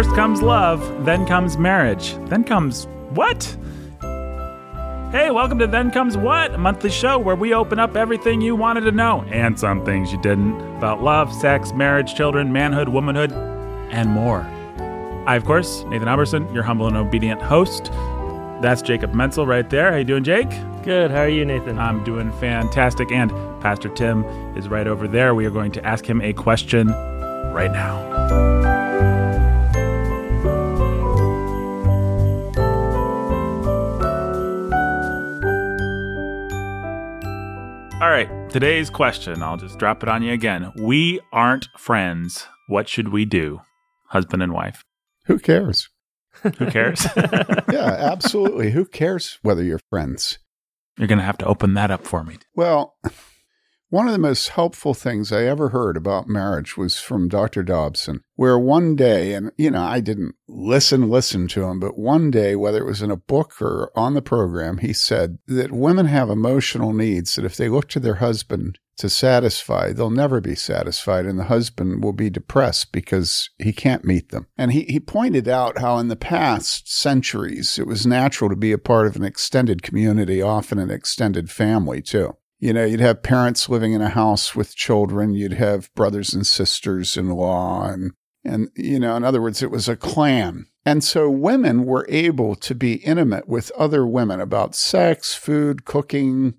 First comes love, then comes marriage, then comes what? Hey, welcome to Then Comes What, a monthly show where we open up everything you wanted to know and some things you didn't about love, sex, marriage, children, manhood, womanhood, and more. I, of course, Nathan Alberson, your humble and obedient host. That's Jacob Menzel right there. How you doing, Jake? Good. How are you, Nathan? I'm doing fantastic. And Pastor Tim is right over there. We are going to ask him a question right now. All right, today's question, I'll just drop it on you again. We aren't friends. What should we do? Husband and wife. Who cares? Who cares? yeah, absolutely. Who cares whether you're friends? You're going to have to open that up for me. Well, one of the most helpful things I ever heard about marriage was from Dr. Dobson, where one day, and you know, I didn't listen, listen to him, but one day, whether it was in a book or on the program, he said that women have emotional needs that if they look to their husband to satisfy, they'll never be satisfied, and the husband will be depressed because he can't meet them. And he, he pointed out how in the past centuries, it was natural to be a part of an extended community, often an extended family too. You know, you'd have parents living in a house with children, you'd have brothers and sisters in law, and, and, you know, in other words, it was a clan. And so women were able to be intimate with other women about sex, food, cooking,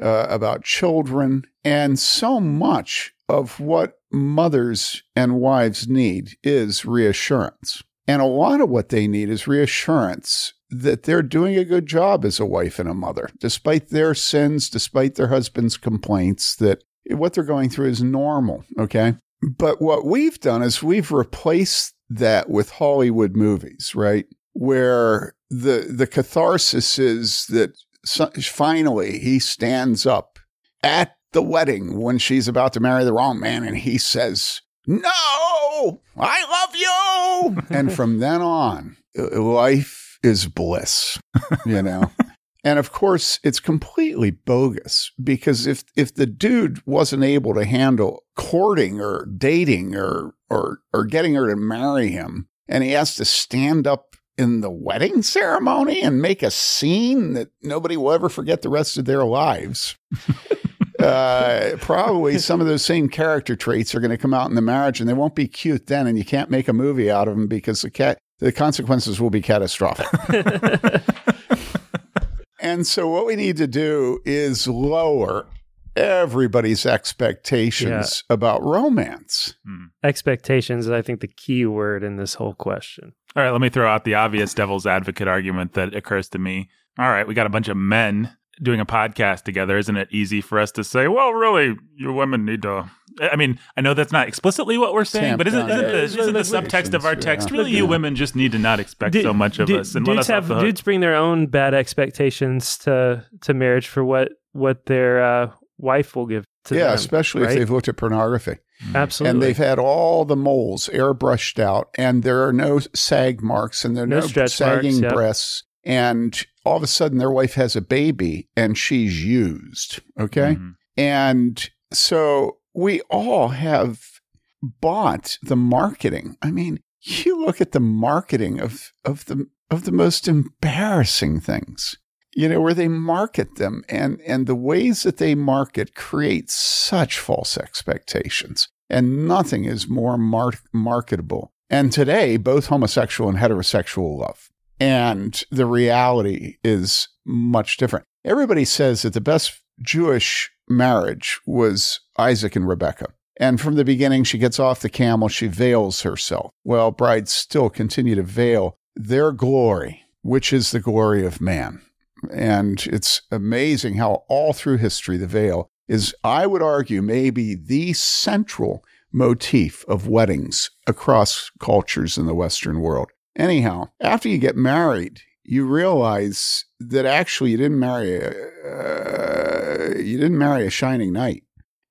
uh, about children. And so much of what mothers and wives need is reassurance. And a lot of what they need is reassurance that they're doing a good job as a wife and a mother, despite their sins, despite their husband's complaints, that what they're going through is normal. Okay. But what we've done is we've replaced that with Hollywood movies, right? Where the, the catharsis is that finally he stands up at the wedding when she's about to marry the wrong man and he says, No, I love you. and from then on, life is bliss, you know? and of course, it's completely bogus because if, if the dude wasn't able to handle courting or dating or, or, or getting her to marry him, and he has to stand up in the wedding ceremony and make a scene that nobody will ever forget the rest of their lives. uh, probably some of those same character traits are going to come out in the marriage, and they won't be cute then, and you can't make a movie out of them because the cat the consequences will be catastrophic. and so, what we need to do is lower everybody's expectations yeah. about romance. Hmm. Expectations is, I think, the key word in this whole question. All right, let me throw out the obvious devil's advocate argument that occurs to me. All right, we got a bunch of men doing a podcast together. Isn't it easy for us to say, well, really, you women need to I mean, I know that's not explicitly what we're saying, but isn't, isn't, the, isn't the subtext of our text yeah. really you women just need to not expect so much of us and dudes have dudes bring their own bad expectations to to marriage for what what their uh, wife will give to yeah, them, especially right? if they've looked at pornography. Mm-hmm. Absolutely. And they've had all the moles airbrushed out, and there are no sag marks, and there are no, no sagging marks, yep. breasts. And all of a sudden, their wife has a baby, and she's used. Okay. Mm-hmm. And so we all have bought the marketing. I mean, you look at the marketing of, of the of the most embarrassing things you know, where they market them and, and the ways that they market create such false expectations. And nothing is more mar- marketable. And today, both homosexual and heterosexual love. And the reality is much different. Everybody says that the best Jewish marriage was Isaac and Rebecca. And from the beginning, she gets off the camel, she veils herself. Well, brides still continue to veil their glory, which is the glory of man. And it's amazing how all through history, the veil is, I would argue, maybe the central motif of weddings across cultures in the Western world. Anyhow, after you get married, you realize that actually you didn't marry a, uh, you didn't marry a shining knight,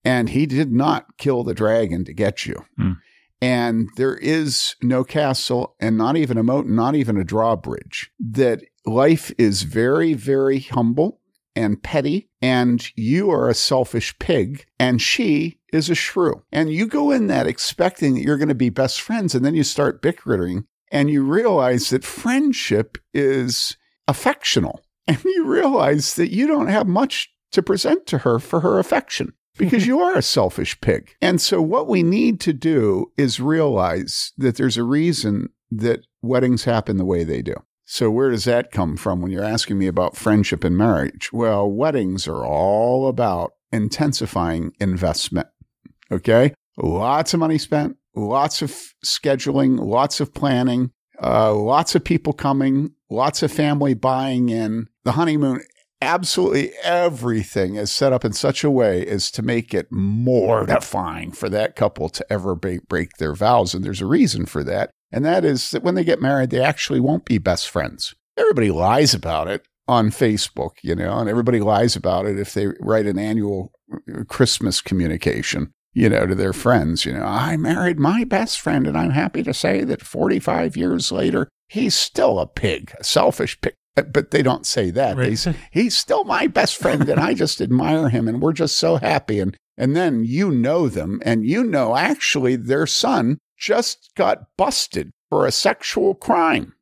and he did not kill the dragon to get you. Hmm. And there is no castle and not even a moat, not even a drawbridge. That life is very, very humble and petty, and you are a selfish pig, and she is a shrew. And you go in that expecting that you're going to be best friends, and then you start bickering and you realize that friendship is affectional. And you realize that you don't have much to present to her for her affection because you are a selfish pig. And so, what we need to do is realize that there's a reason that weddings happen the way they do. So, where does that come from when you're asking me about friendship and marriage? Well, weddings are all about intensifying investment. Okay. Lots of money spent, lots of scheduling, lots of planning, uh, lots of people coming, lots of family buying in. The honeymoon, absolutely everything is set up in such a way as to make it mortifying for that couple to ever break, their vows. And there's a reason for that. And that is that when they get married, they actually won't be best friends. Everybody lies about it on Facebook, you know, and everybody lies about it if they write an annual uh, Christmas communication, you know, to their friends. You know, I married my best friend, and I'm happy to say that 45 years later, he's still a pig, a selfish pig. But they don't say that. Right. They say, he's still my best friend, and I just admire him, and we're just so happy. And and then you know them, and you know actually their son just got busted for a sexual crime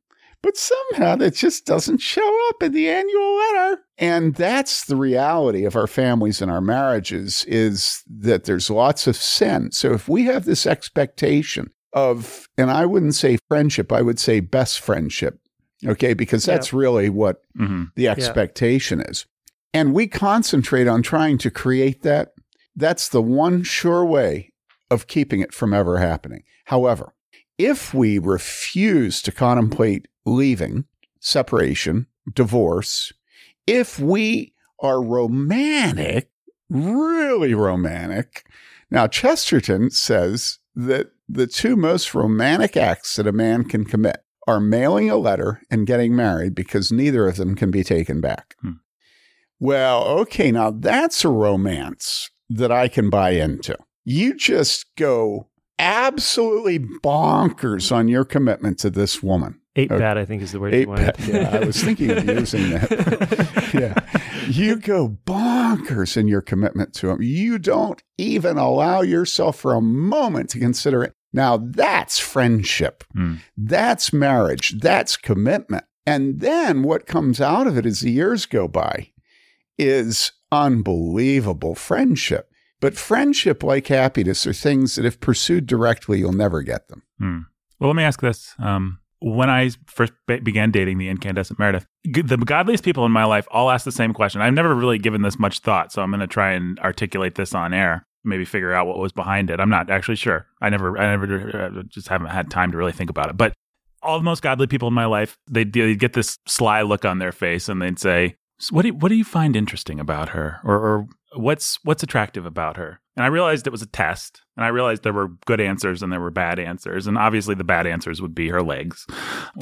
but somehow that just doesn't show up in the annual letter. And that's the reality of our families and our marriages is that there's lots of sin. So if we have this expectation of, and I wouldn't say friendship, I would say best friendship. Okay, because that's yeah. really what mm-hmm. the expectation yeah. is. And we concentrate on trying to create that. That's the one sure way of keeping it from ever happening. However, if we refuse to contemplate leaving, separation, divorce, if we are romantic, really romantic. Now, Chesterton says that the two most romantic acts that a man can commit are mailing a letter and getting married because neither of them can be taken back. Hmm. Well, okay, now that's a romance that I can buy into. You just go absolutely bonkers on your commitment to this woman. Eight okay. bad, I think, is the word Eight you wanted. Bad. Yeah, I was thinking of using that. yeah. You go bonkers in your commitment to him. You don't even allow yourself for a moment to consider it. Now, that's friendship. Mm. That's marriage. That's commitment. And then what comes out of it as the years go by is unbelievable friendship. But friendship, like happiness, are things that, if pursued directly, you'll never get them. Mm. Well, let me ask this. Um, when I first be- began dating the incandescent Meredith, g- the godliest people in my life all ask the same question. I've never really given this much thought, so I'm going to try and articulate this on air. Maybe figure out what was behind it. I'm not actually sure. I never, I never, uh, just haven't had time to really think about it. But all the most godly people in my life, they they get this sly look on their face, and they'd say, so "What do you, what do you find interesting about her, or, or what's what's attractive about her?" And I realized it was a test, and I realized there were good answers and there were bad answers, and obviously the bad answers would be her legs.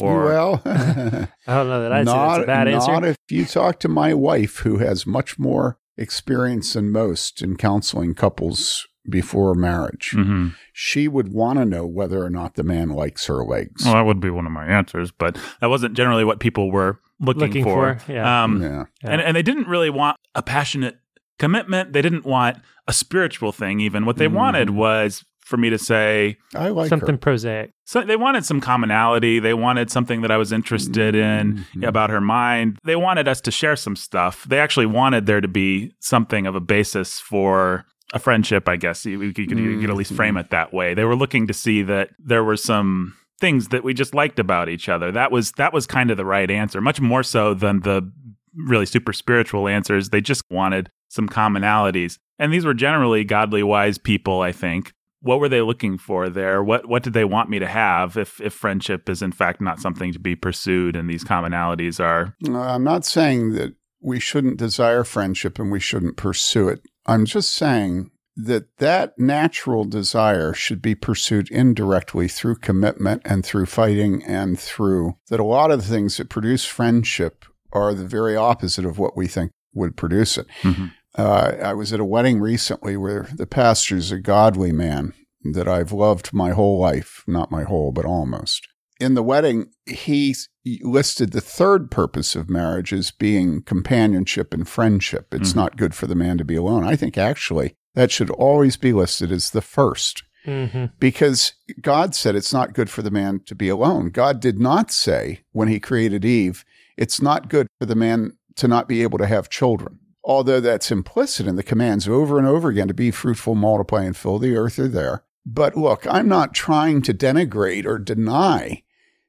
Or well, I don't know that I'd not, say that's a bad answer. Not if you talk to my wife, who has much more experience than most in counseling couples before marriage. Mm-hmm. She would want to know whether or not the man likes her legs. Well, that would be one of my answers, but that wasn't generally what people were looking, looking for. for yeah. Um, yeah. And, and they didn't really want a passionate commitment. They didn't want a spiritual thing, even. What they mm. wanted was for me to say I like something her. prosaic. So they wanted some commonality. They wanted something that I was interested in mm-hmm. about her mind. They wanted us to share some stuff. They actually wanted there to be something of a basis for a friendship, I guess. You, you, could, mm-hmm. you could at least frame mm-hmm. it that way. They were looking to see that there were some things that we just liked about each other. That was that was kind of the right answer, much more so than the really super spiritual answers. They just wanted some commonalities. And these were generally godly, wise people, I think. What were they looking for there? What what did they want me to have if if friendship is in fact not something to be pursued and these commonalities are? I'm not saying that we shouldn't desire friendship and we shouldn't pursue it. I'm just saying that that natural desire should be pursued indirectly through commitment and through fighting and through that a lot of the things that produce friendship are the very opposite of what we think would produce it. Mm-hmm. Uh, I was at a wedding recently where the pastor is a godly man that I've loved my whole life, not my whole, but almost. In the wedding, he listed the third purpose of marriage as being companionship and friendship. It's mm-hmm. not good for the man to be alone. I think actually that should always be listed as the first. Mhm. because God said it's not good for the man to be alone. God did not say when he created Eve, it's not good for the man to not be able to have children. Although that's implicit in the commands over and over again to be fruitful, multiply, and fill the earth are there. But look, I'm not trying to denigrate or deny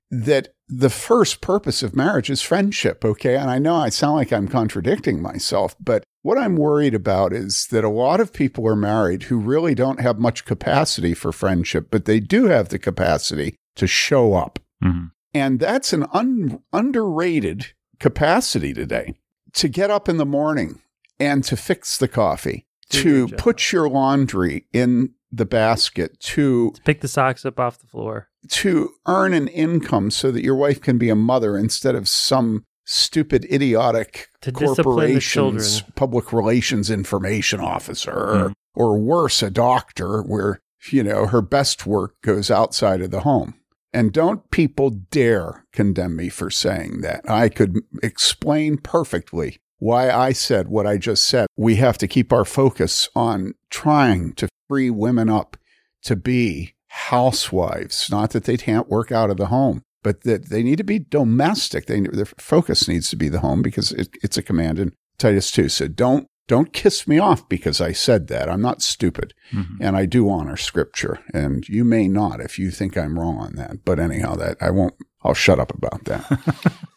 that the first purpose of marriage is friendship, okay? And I know I sound like I'm contradicting myself, but what I'm worried about is that a lot of people are married who really don't have much capacity for friendship, but they do have the capacity to show up. Mhm. And that's an un- underrated capacity today to get up in the morning and to fix the coffee, Do to your put your laundry in the basket, to Pick the socks up off the floor. to earn an income so that your wife can be a mother instead of some stupid idiotic To corporation's public relations information officer or, Mhm. or worse a doctor where you know her best work goes outside of the home and don't people dare condemn me for saying that i could explain perfectly why i said what i just said we have to keep our focus on trying to free women up to be housewives. Not that they can't work out of the home, but that they need to be domestic. They, their focus needs to be the home because it, it's a command in Titus 2. So don't, don't kiss me off because I said that. I'm not stupid Mhm. and I do honor scripture. And you may not if you think I'm wrong on that. But anyhow, that I won't, I'll shut up about that.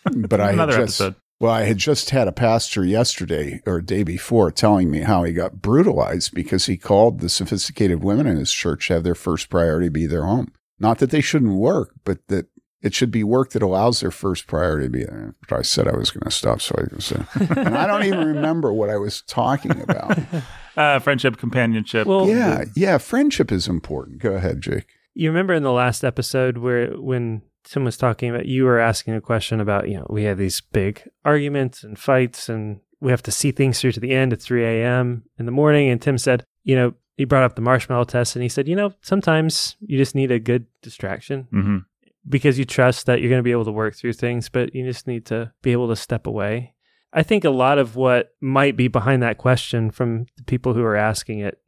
but I Another just, episode. Well, I had just had a pastor yesterday or day before telling me how he got brutalized because he called the sophisticated women in his church to have their first priority be their home. Not that they shouldn't work, but that it should be work that allows their first priority to be there. But I said I was going to stop, so I was. Uh, and I don't even remember what I was talking about. Uh, friendship, companionship. Well, yeah, yeah, friendship is important. Go ahead, Jake. You remember in the last episode where when Tim was talking about you were asking a question about, you know, we have these big arguments and fights and we have to see things through to the end at 3 a.m. in the morning. And Tim said, you know, he brought up the marshmallow test and he said, you know, sometimes you just need a good distraction hmm because you trust that you're going to be able to work through things, but you just need to be able to step away. I think a lot of what might be behind that question from the people who are asking it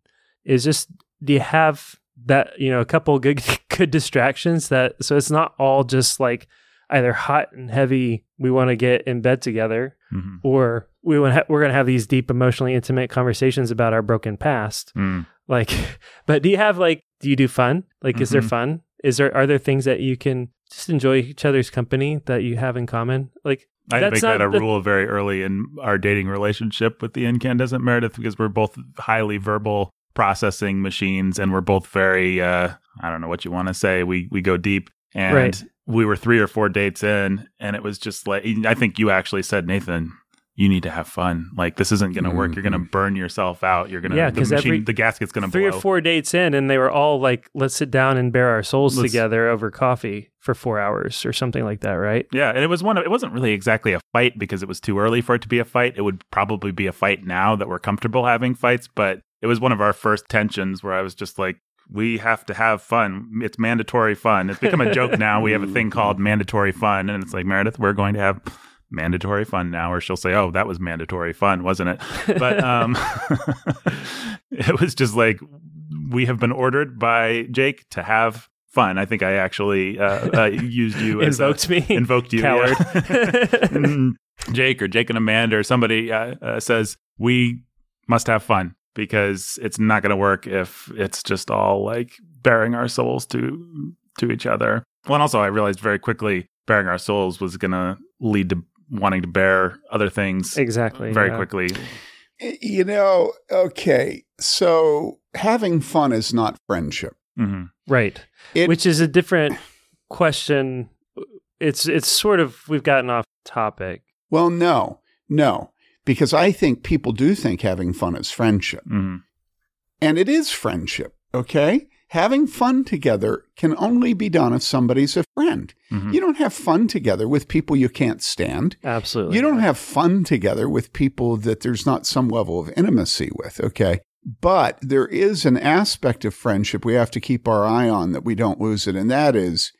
is just do you have that, you know, a couple good good distractions that so it's not all just like either hot and heavy we want to get in bed together hmm or we want ha- we're going to have these deep emotionally intimate conversations about our broken past. Mm. like but do you have like do you do fun? Like is there Mhm. fun? Is there are there things that you can just enjoy each other's company that you have in common? Like I That's make that a the- rule very early in our dating relationship with the incandescent Meredith because we're both highly verbal processing machines and we're both very uh I don't know what you want to say. We we go deep and Right. we were 3 or 4 dates in and it was just like I think you actually said Nathan you need to have fun. Like this isn't going to work. You're going to burn yourself out. You're going to Yeah, the 'cause machine every- the gasket's going to three blow. or four dates in and they were all like let's sit down and bare our souls Let's- together over coffee for four hours or something like that right Yeah, and it was one of it wasn't really exactly a fight because it was too early for it to be a fight. It would probably be a fight now that we're comfortable having fights, but it was one of our first tensions where I was just like we have to have fun. It's mandatory fun. It's become a joke now. We have a thing called mandatory fun and it's like Meredith, we're going to have mandatory fun now or she'll say, "Oh, that was mandatory fun, wasn't it?" But um it was just like we have been ordered by Jake to have fun. I think I actually uh, uh, used you as a- invoked me invoked you, coward yeah. Mm, Jake or Jake and Amanda or somebody uh, uh, says we must have fun because it's not going to work if it's just all like baring our souls to to each other. Well, and also I realized very quickly bearing our souls was going to lead to wanting to bear other things exactly very yeah. quickly. You know, okay, so having fun is not friendship. hmm right It, which is a different question it's it's sort of we've gotten off topic well, no, no, because I think people do think having fun is friendship. hmm And it is friendship, okay? Having fun together can only be done if somebody's a friend. hmm You don't have fun together with people you can't stand. absolutely You don't have fun together with people that there's not some level of intimacy with, okay? But there is an aspect of friendship we have to keep our eye on that we don't lose it, and that is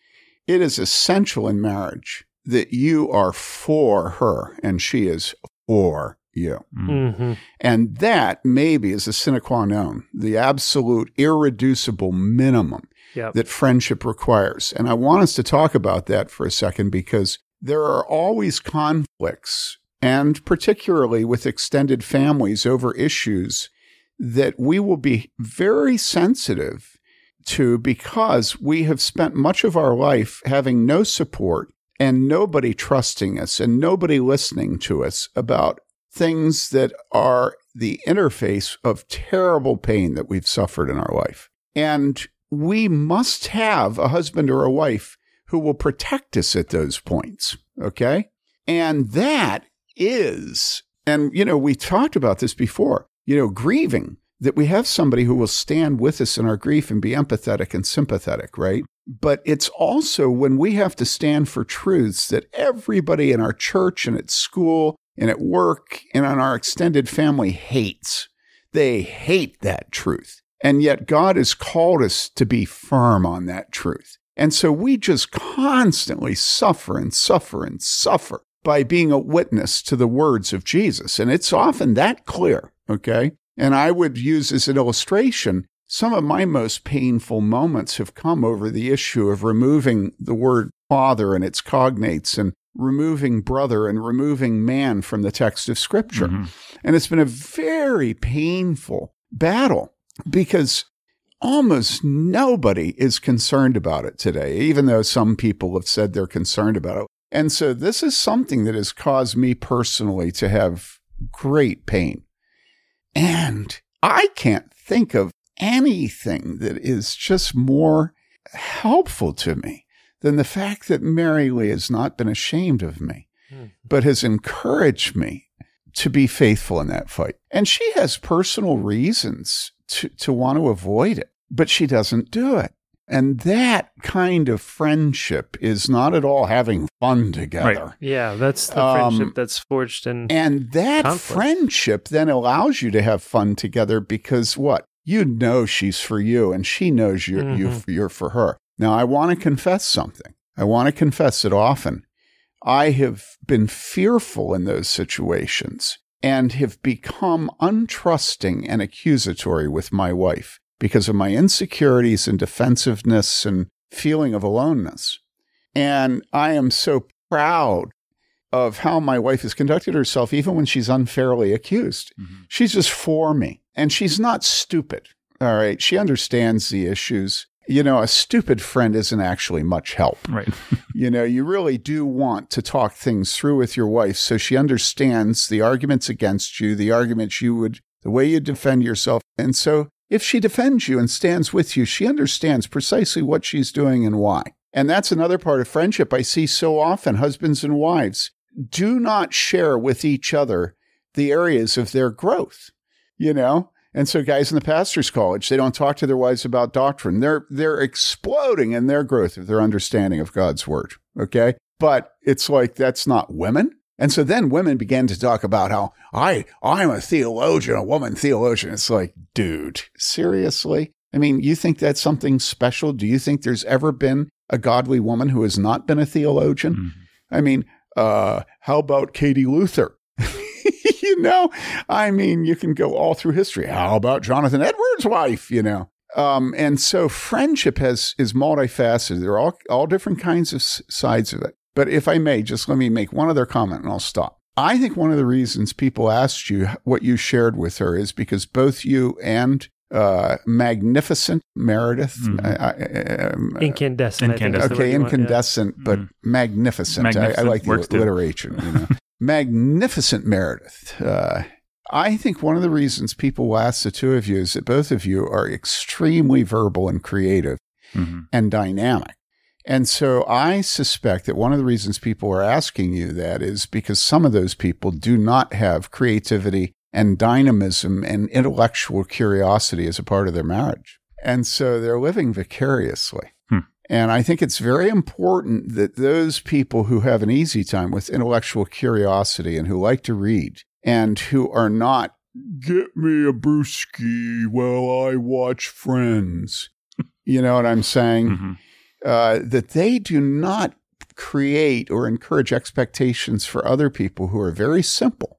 it is essential in marriage that you are for her and she is for you. hmm And that maybe is a sine qua non, the absolute irreducible minimum Yep. that friendship requires. And I want us to talk about that for a second because there are always conflicts, and particularly with extended families over issues that we will be very sensitive to because we have spent much of our life having no support and nobody trusting us and nobody listening to us about things that are the interface of terrible pain that we've suffered in our life. And we must have a husband or a wife who will protect us at those points. Okay. And that is, and you know, we talked about this before, you know, grieving, that we have somebody who will stand with us in our grief and be empathetic and sympathetic, right? But it's also when we have to stand for truths that everybody in our church and at school and at work and on our extended family hates. They hate that truth. And yet God has called us to be firm on that truth. And so we just constantly suffer and suffer and suffer by being a witness to the words of Jesus. And it's often that clear, okay? And I would use as an illustration, some of my most painful moments have come over the issue of removing the word father and its cognates and removing brother and removing man from the text of scripture. Mhm. And it's been a very painful battle because almost nobody is concerned about it today, even though some people have said they're concerned about it. And so this is something that has caused me personally to have great pain. And I can't think of anything that is just more helpful to me than the fact that Mary Lee has not been ashamed of me, Hmm. but has encouraged me to be faithful in that fight. And she has personal reasons to, to want to avoid it, but she doesn't do it. And that kind of friendship is not at all having fun together. Yeah, that's the Um, friendship that's forged in. And that Conflict. friendship then allows you to have fun together because what? You know she's for you and she knows you're, you, Mhm. you're for her. Now, I want to confess something. I want to confess it often. I have been fearful in those situations and have become untrusting and accusatory with my wife because of my insecurities and defensiveness and feeling of aloneness. And I am so proud of how my wife has conducted herself, even when she's unfairly accused. Mhm. She's just for me. And she's not stupid. All right. She understands the issues. You know, a stupid friend isn't actually much help. Right. You know, you really do want to talk things through with your wife so she understands the arguments against you, the arguments you would, the way you defend yourself. And so if she defends you and stands with you, she understands precisely what she's doing and why. And that's another part of friendship I see so often. Husbands and wives do not share with each other the areas of their growth, you know? And so guys in the pastor's college, they don't talk to their wives about doctrine. They're they're exploding in their growth of their understanding of God's word. Okay. But it's like that's not women. And so then women began to talk about how I I'm a theologian, a woman theologian. It's like, dude, seriously? I mean, you think that's something special? Do you think there's ever been a godly woman who has not been a theologian? Mhm. I mean, uh, how about Katie Luther? you know, I mean, you can go all through history. How about Jonathan Edwards' wife? You know, um, and so friendship has is multifaceted. There are all all different kinds of sides of it. But if I may, just let me make one other comment, and I'll stop. I think one of the reasons people asked you what you shared with her is because both you and uh, magnificent Meredith, Mhm. I- I- um, incandescent. I think is the Incandescent. okay, you want, yeah. incandescent, but magnificent. I, I like the works too. alliteration. You know, magnificent Meredith. Uh, I think one of the reasons people will ask the two of you is that both of you are extremely verbal and creative Mhm. and dynamic. And so I suspect that one of the reasons people are asking you that is because some of those people do not have creativity and dynamism and intellectual curiosity as a part of their marriage. And so they're living vicariously. Hmm. And I think it's very important that those people who have an easy time with intellectual curiosity and who like to read and who are not, get me a brewski while I watch Friends. You know what I'm saying? Mhm. uh, that they do not create or encourage expectations for other people who are very simple.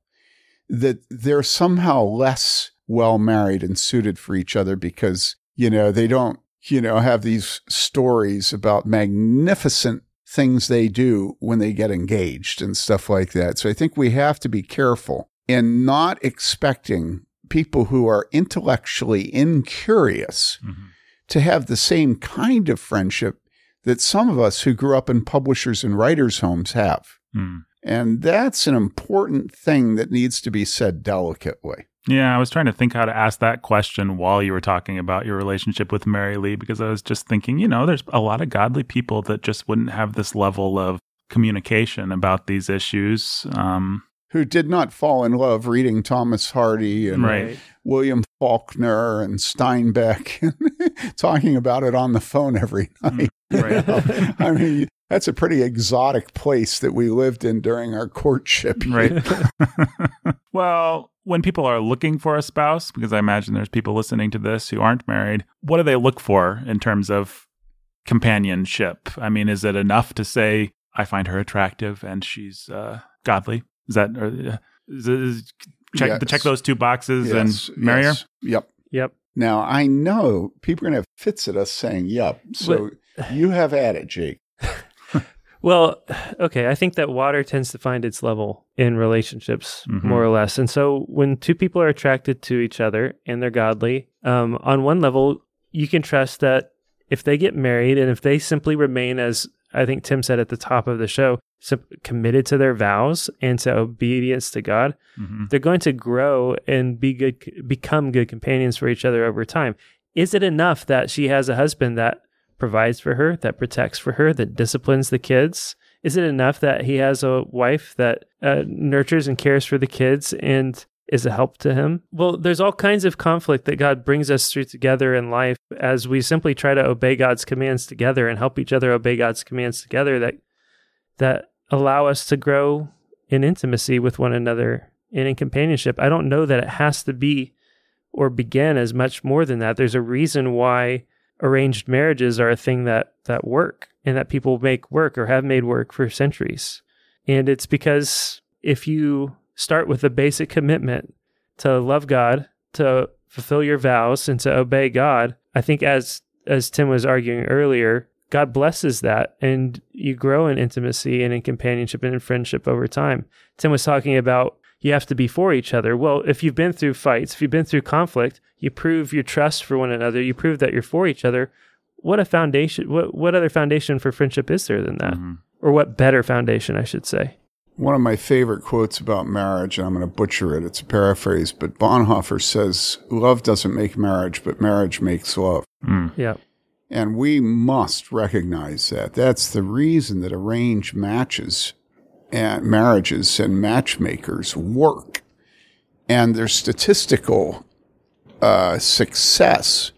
That they're somehow less well married and suited for each other because, you know, they don't, you know, have these stories about magnificent things they do when they get engaged and stuff like that. So I think we have to be careful in not expecting people who are intellectually incurious Mm-hmm. to have the same kind of friendship that some of us who grew up in publishers and writers' homes have. Mm. And that's an important thing that needs to be said delicately. Yeah, I was trying to think how to ask that question while you were talking about your relationship with Mary Lee because I was just thinking, you know, there's a lot of godly people that just wouldn't have this level of communication about these issues. Um, Who did not fall in love reading Thomas Hardy and Right. William Faulkner and Steinbeck and talking about it on the phone every night. right. I mean, that's a pretty exotic place that we lived in during our courtship. Right. well, when people are looking for a spouse, because I imagine there's people listening to this who aren't married, what do they look for in terms of companionship? I mean, is it enough to say, I find her attractive and she's uh, godly? Is that, or, uh, is, is, check, Yes. check those two boxes Yes, and marry yes. her? Yep. Yep. Now, I know people are going to have fits at us saying, yep. So you have at it, Jake. Well, okay. I think that water tends to find its level in relationships, Mhm. more or less. And so when two people are attracted to each other and they're godly, um, on one level, you can trust that if they get married and if they simply remain, as I think Tim said at the top of the show, sim- committed to their vows and to obedience to God, Mhm. they're going to grow and be good, become good companions for each other over time. Is it enough that she has a husband that provides for her, that protects for her, that disciplines the kids? Is it enough that he has a wife that uh, nurtures and cares for the kids and is a help to him? Well, there's all kinds of conflict that God brings us through together in life as we simply try to obey God's commands together and help each other obey God's commands together that that allow us to grow in intimacy with one another and in companionship. I don't know that it has to be or begin as much more than that. There's a reason why arranged marriages are a thing that that work and that people make work or have made work for centuries. And it's because if you start with a basic commitment to love God, to fulfill your vows and to obey God, I think as as Tim was arguing earlier, God blesses that and you grow in intimacy and in companionship and in friendship over time. Tim was talking about you have to be for each other. Well, if you've been through fights, if you've been through conflict, you prove your trust for one another, you prove that you're for each other. What a foundation what what other foundation for friendship is there than that? Mhm. Or what better foundation, I should say. One of my favorite quotes about marriage, and I'm going to butcher it, it's a paraphrase, but Bonhoeffer says, Love doesn't make marriage, but marriage makes love. Mm. Yeah. And we must recognize that. That's the reason that arranged matches and marriages and matchmakers work. And their statistical uh, success,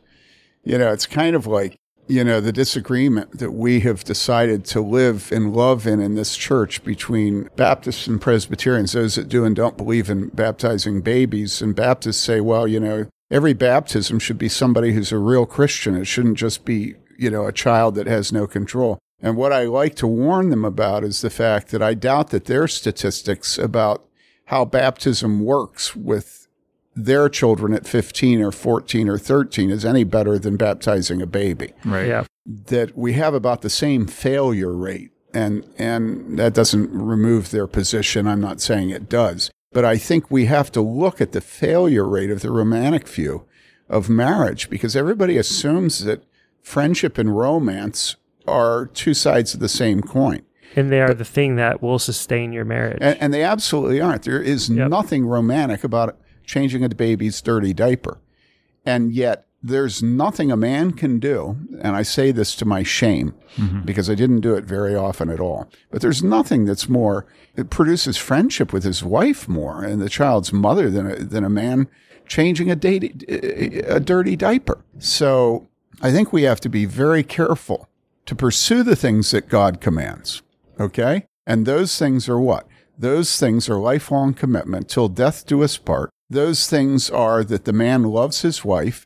you know, it's kind of like, you know, the disagreement that we have decided to live in love in in this church between Baptists and Presbyterians, those that do and don't believe in baptizing babies. And Baptists say, well, you know, every baptism should be somebody who's a real Christian. It shouldn't just be, you know, a child that has no control. And what I like to warn them about is the fact that I doubt that their statistics about how baptism works with their children at 15 or 14 or 13 is any better than baptizing a baby. Right. Yeah. That we have about the same failure rate. And, and that doesn't remove their position. I'm not saying it does. But I think we have to look at the failure rate of the romantic view of marriage because everybody assumes that friendship and romance are two sides of the same coin. And they are the thing that will sustain your marriage. And, and they absolutely aren't. There is Yep. nothing romantic about changing a baby's dirty diaper. And yet, there's nothing a man can do, and I say this to my shame mm-hmm. because I didn't do it very often at all. But there's nothing that's more, it produces friendship with his wife more and the child's mother than a, than a man changing a, date, a dirty diaper. So I think we have to be very careful to pursue the things that God commands. Okay? And those things are what? Those things are lifelong commitment till death do us part. Those things are that the man loves his wife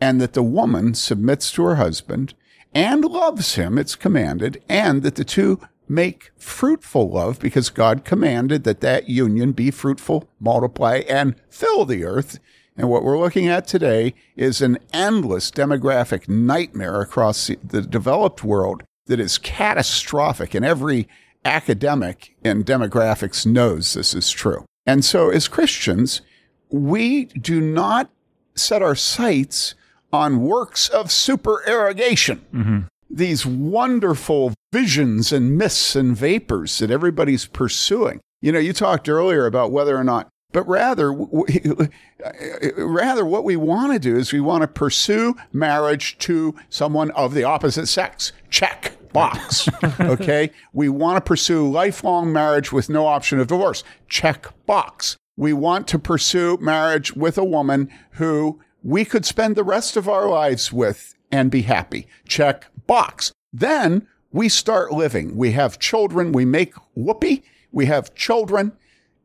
and that the woman submits to her husband and loves him, it's commanded, and that the two make fruitful love because God commanded that that union be fruitful, multiply, and fill the earth. And what we're looking at today is an endless demographic nightmare across the developed world that is catastrophic. And every academic in demographics knows this is true. And so, as Christians, we do not set our sights on works of supererogation. Mm-hmm. These wonderful visions and mists and vapors that everybody's pursuing. You know, you talked earlier about whether or not, but rather, rather what we want to do is we want to pursue marriage to someone of the opposite sex. Check box. okay. We want to pursue lifelong marriage with no option of divorce. Check box. We want to pursue marriage with a woman who we could spend the rest of our lives with and be happy. Check box. Then we start living. We have children. We make whoopee. We have children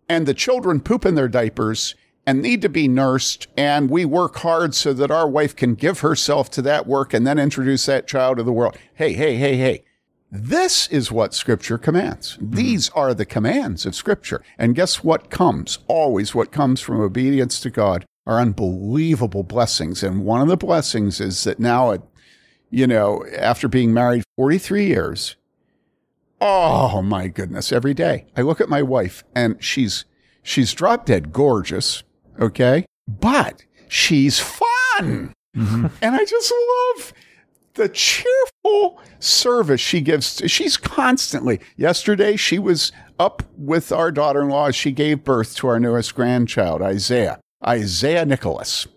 and the children poop in their diapers and need to be nursed. And we work hard so that our wife can give herself to that work and then introduce that child to the world. Hey, hey, hey, hey. This is what scripture commands. Mm-hmm. These are the commands of scripture. And guess what comes? Always what comes from obedience to God are unbelievable blessings. And one of the blessings is that now, at, you know, after being married 43 years, oh my goodness, every day I look at my wife and she's, she's drop dead gorgeous. Okay. But she's fun. Mm-hmm. And I just love the cheerful service she gives. She's constantly, yesterday she was up with our daughter in law as she gave birth to our newest grandchild, Isaiah. Isaiah Nicholas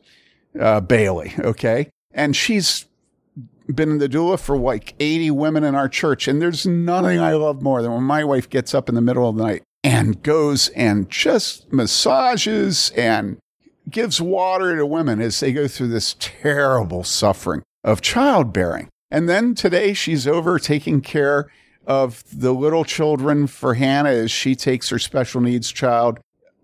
uh, Bayly. Okay. And she's been in the doula for like 80 women in our church. And there's nothing I love more than when my wife gets up in the middle of the night and goes and just massages and gives water to women as they go through this terrible suffering of childbearing. And then today she's over taking care of the little children for Hannah as she takes her special needs child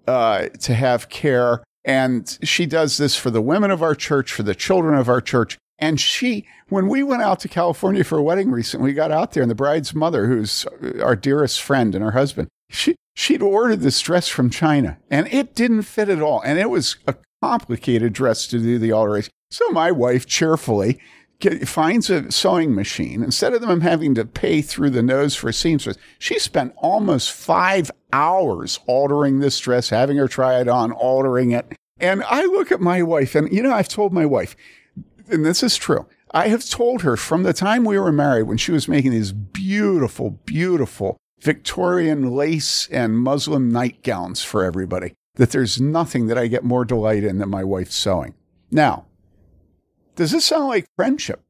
uh, to have care. And she does this for the women of our church, for the children of our church. And she, when we went out to California for a wedding recently, we got out there and the bride's mother, who's uh, our dearest friend and her husband, she, she'd ordered this dress from China and it didn't fit at all. And it was a complicated dress to do the alteration. So my wife cheerfully get, finds a sewing machine. Instead of them having to pay through the nose for a seamstress, she spent almost five hours altering this dress, having her try it on, altering it. And I look at my wife, and you know, I've told my wife, and this is true. I have told her from the time we were married, when she was making these beautiful, beautiful Victorian lace and muslin nightgowns for everybody, that there's nothing that I get more delight in than my wife's sewing. Now, does this sound like friendship?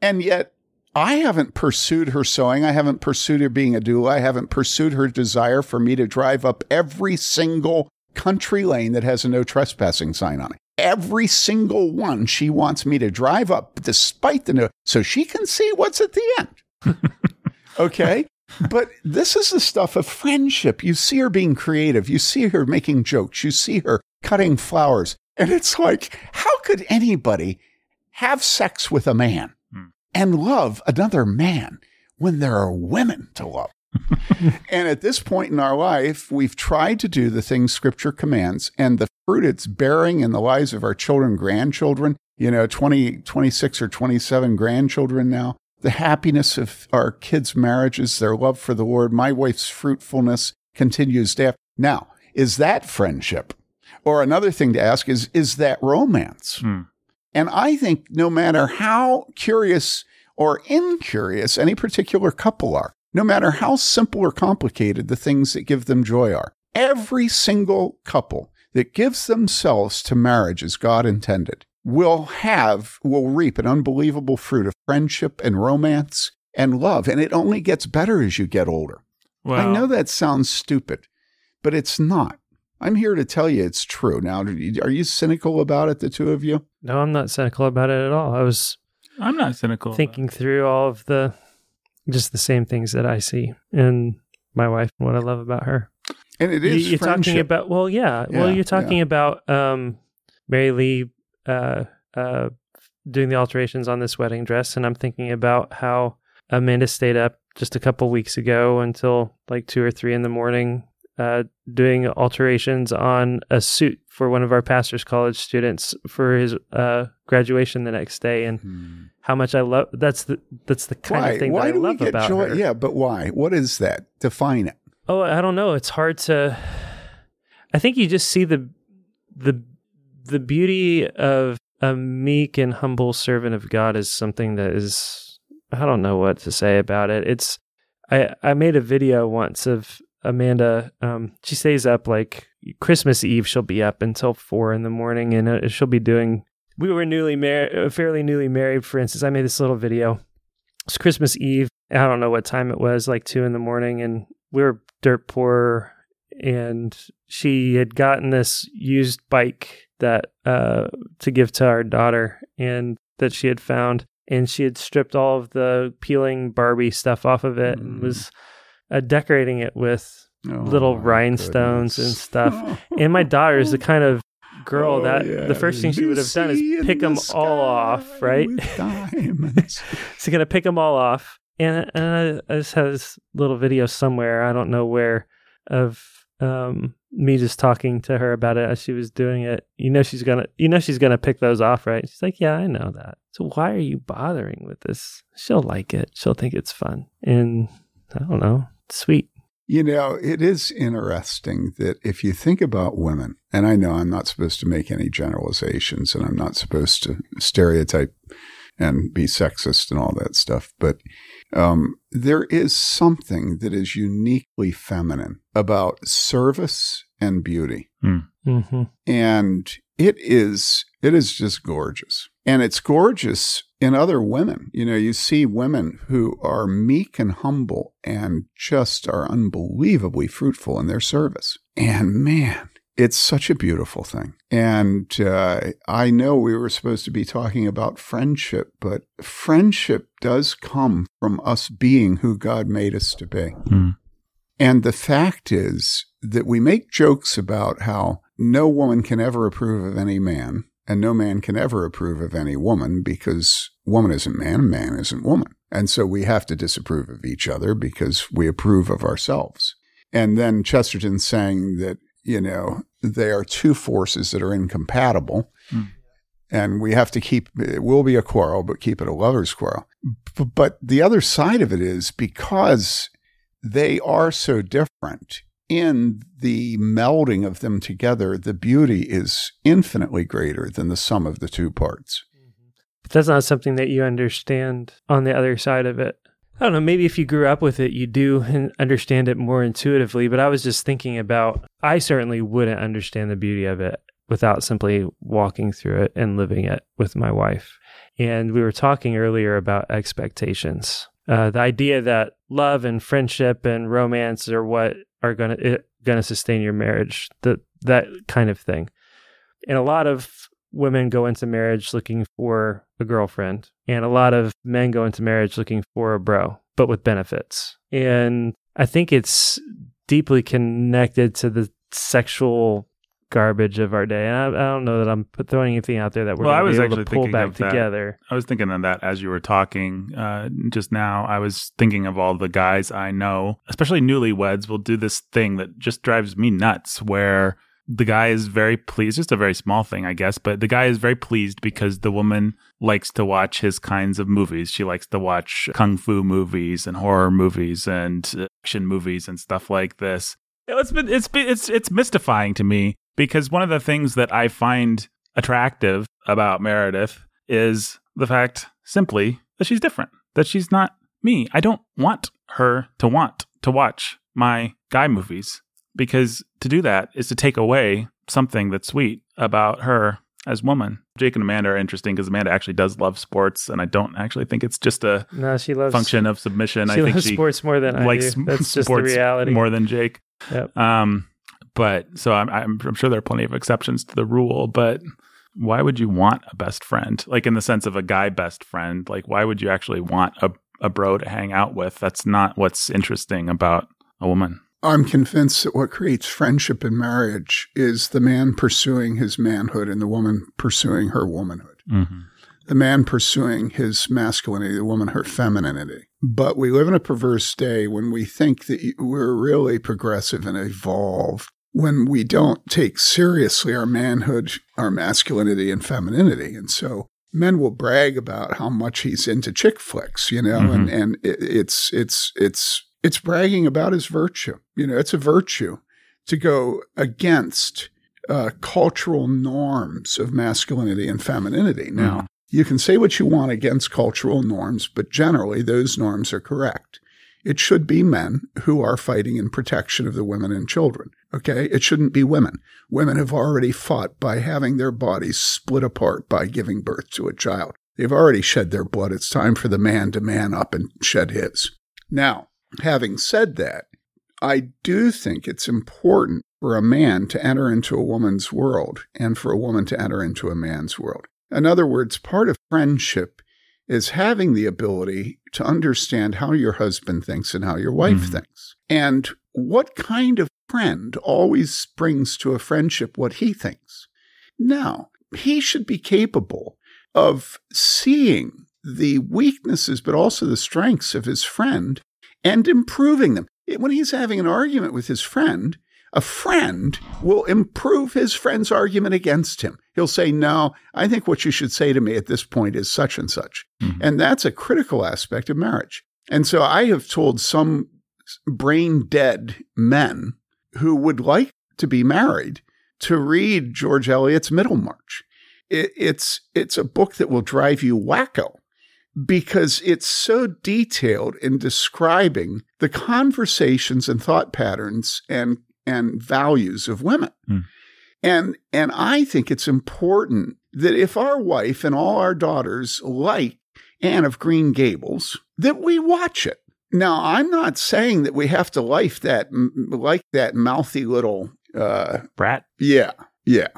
And yet, I haven't pursued her sewing. I haven't pursued her being a doula. I haven't pursued her desire for me to drive up every single country lane that has a no trespassing sign on it. Every single one she wants me to drive up despite the no, so she can see what's at the end. okay. but this is the stuff of friendship. You see her being creative. You see her making jokes. You see her cutting flowers. And it's like, how could anybody have sex with a man hmm. and love another man when there are women to love? And at this point in our life, we've tried to do the things scripture commands and the fruit it's bearing in the lives of our children, grandchildren, you know, 20, 26 or 27 grandchildren now, the happiness of our kids' marriages, their love for the Lord, my wife's fruitfulness continues to have. Now, is that friendship? Or another thing to ask is, is that romance? Hmm. And I think no matter how curious or incurious any particular couple are, no matter how simple or complicated the things that give them joy are. Every single couple that gives themselves to marriage as God intended will have, will reap an unbelievable fruit of friendship and romance and love. And it only gets better as you get older. I know that sounds stupid, but it's not. I'm here to tell you it's true. Now, are you cynical about it, the two of you? No, I'm not cynical about it at all. I was I'm not cynical. Thinking through all of the just the same things that I see in my wife and what I love about her. And it is you, are talking about well, yeah, yeah well, you're talking yeah. about um, Mary Lee uh, uh, doing the alterations on this wedding dress, and I'm thinking about how Amanda stayed up just a couple weeks ago until like two or three in the morning, uh, doing alterations on a suit for one of our pastor's college students for his uh, graduation the next day, and Hmm. how much I love. That's the that's the kind Why? of thing Why that I love about joy? her. Yeah, but why? What is that? Define it. Oh, I don't know. It's hard to. I think you just see the the the beauty of a meek and humble servant of God is something that is. I don't know what to say about it. It's. I I made a video once of Amanda. Um, she stays up like Christmas Eve. She'll be up until four in the morning, and uh, she'll be doing. We were newly married, fairly newly married. For instance, I made this little video. It's Christmas Eve. I don't know what time it was, like two in the morning, and we were dirt poor and she had gotten this used bike that uh to give to our daughter and that she had found and she had stripped all of the peeling barbie stuff off of it and Mm. was uh, decorating it with Oh, Little rhinestones and stuff. and my daughter is the kind of girl Oh, that yeah. the first thing she would have done is pick them all off right diamonds. She's gonna pick them all off, and, and I, I just have this little video somewhere I don't know where of um, me just talking to her about it as she was doing it. You know she's gonna, you know she's gonna pick those off, right? She's like, yeah, I know that. So why are you bothering with this? She'll like it. She'll think it's fun, and I don't know, sweet. You know, it is interesting that if you think about women, and I know I'm not supposed to make any generalizations and I'm not supposed to stereotype and be sexist and all that stuff, but um, there is something that is uniquely feminine about service and beauty. Mm-hmm. and it is it is just gorgeous and it's gorgeous in other women. You know you see women who are meek and humble and just are unbelievably fruitful in their service. And man it's such a beautiful thing. And uh, i know we were supposed to be talking about friendship but friendship does come from us being who god made us to be. Hmm. and the fact is that we make jokes about how no woman can ever approve of any man, and no man can ever approve of any woman because woman isn't man, and man isn't woman. And so we have to disapprove of each other because we approve of ourselves. And then Chesterton saying that, you know, they are two forces that are incompatible. Hmm. And we have to keep, it will be a quarrel, but keep it a lover's quarrel. B- But the other side of it is because they are so different in the melding of them together, the beauty is infinitely greater than the sum of the two parts. But that's not something that you understand on the other side of it. I don't know, maybe if you grew up with it, you do understand it more intuitively. But I was just thinking about, I certainly wouldn't understand the beauty of it without simply walking through it and living it with my wife. And we were talking earlier about expectations. Uh, the idea that love and friendship and romance are what are to going to sustain your marriage, that that kind of thing. And a lot of women go into marriage looking for a girlfriend, and a lot of men go into marriage looking for a bro, but with benefits. And I think it's deeply connected to the sexual garbage of our day. And I, I don't know that I'm throwing anything out there that we're Well, I going was able actually to pull back together. I was thinking of that as you were talking uh, just now. I was thinking of all the guys I know, especially newlyweds, will do this thing that just drives me nuts where the guy is very pleased. Just a very small thing, I guess, but the guy is very pleased because the woman likes to watch his kinds of movies. She likes to watch kung fu movies and horror movies and action movies and stuff like this. It's been, it's been, it's it's mystifying to me because one of the things that I find attractive about Meredith is the fact simply that she's different, that she's not me. I don't want her to want to watch my guy movies because to do that is to take away something that's sweet about her as woman. Jake and Amanda are interesting because Amanda actually does love sports, and I don't actually think it's just a No, she loves function of submission. She I think loves she sports more than I likes do. That's just the reality. more than Jake. Yep. Um, but so I'm, I'm I'm sure there are plenty of exceptions to the rule, but why would you want a best friend? Like in the sense of a guy best friend, like why would you actually want a, a bro to hang out with? That's not what's interesting about a woman. I'm convinced that what creates friendship in marriage is the man pursuing his manhood and the woman pursuing her womanhood. Mm-hmm. The man pursuing his masculinity, the woman her femininity. But we live in a perverse day when we think that we're really progressive and evolved when we don't take seriously our manhood, our masculinity and femininity. And so men will brag about how much he's into chick flicks, you know, Mhm. and, and it, it's, it's, it's, it's bragging about his virtue. You know, it's a virtue to go against uh, cultural norms of masculinity and femininity. Now, you can say what you want against cultural norms, but generally those norms are correct. It should be men who are fighting in protection of the women and children. Okay. It shouldn't be women. Women have already fought by having their bodies split apart by giving birth to a child. They've already shed their blood. It's time for the man to man up and shed his. Now, having said that, I do think it's important for a man to enter into a woman's world and for a woman to enter into a man's world. In other words, part of friendship is having the ability to understand how your husband thinks and how your wife Mhm. thinks. And what kind of friend always brings to a friendship what he thinks. Now, he should be capable of seeing the weaknesses, but also the strengths of his friend and improving them. When he's having an argument with his friend, a friend will improve his friend's argument against him. He'll say, No, I think what you should say to me at this point is such and such. Mhm. And that's a critical aspect of marriage. And so I have told some brain dead men who would like to be married to read George Eliot's Middlemarch. It, it's, it's a book that will drive you wacko because it's so detailed in describing the conversations and thought patterns and and values of women. Hmm. And and I think it's important that if our wife and all our daughters like Anne of Green Gables, that we watch it. Now, I'm not saying that we have to like that like that mouthy little uh Brat. yeah, yeah.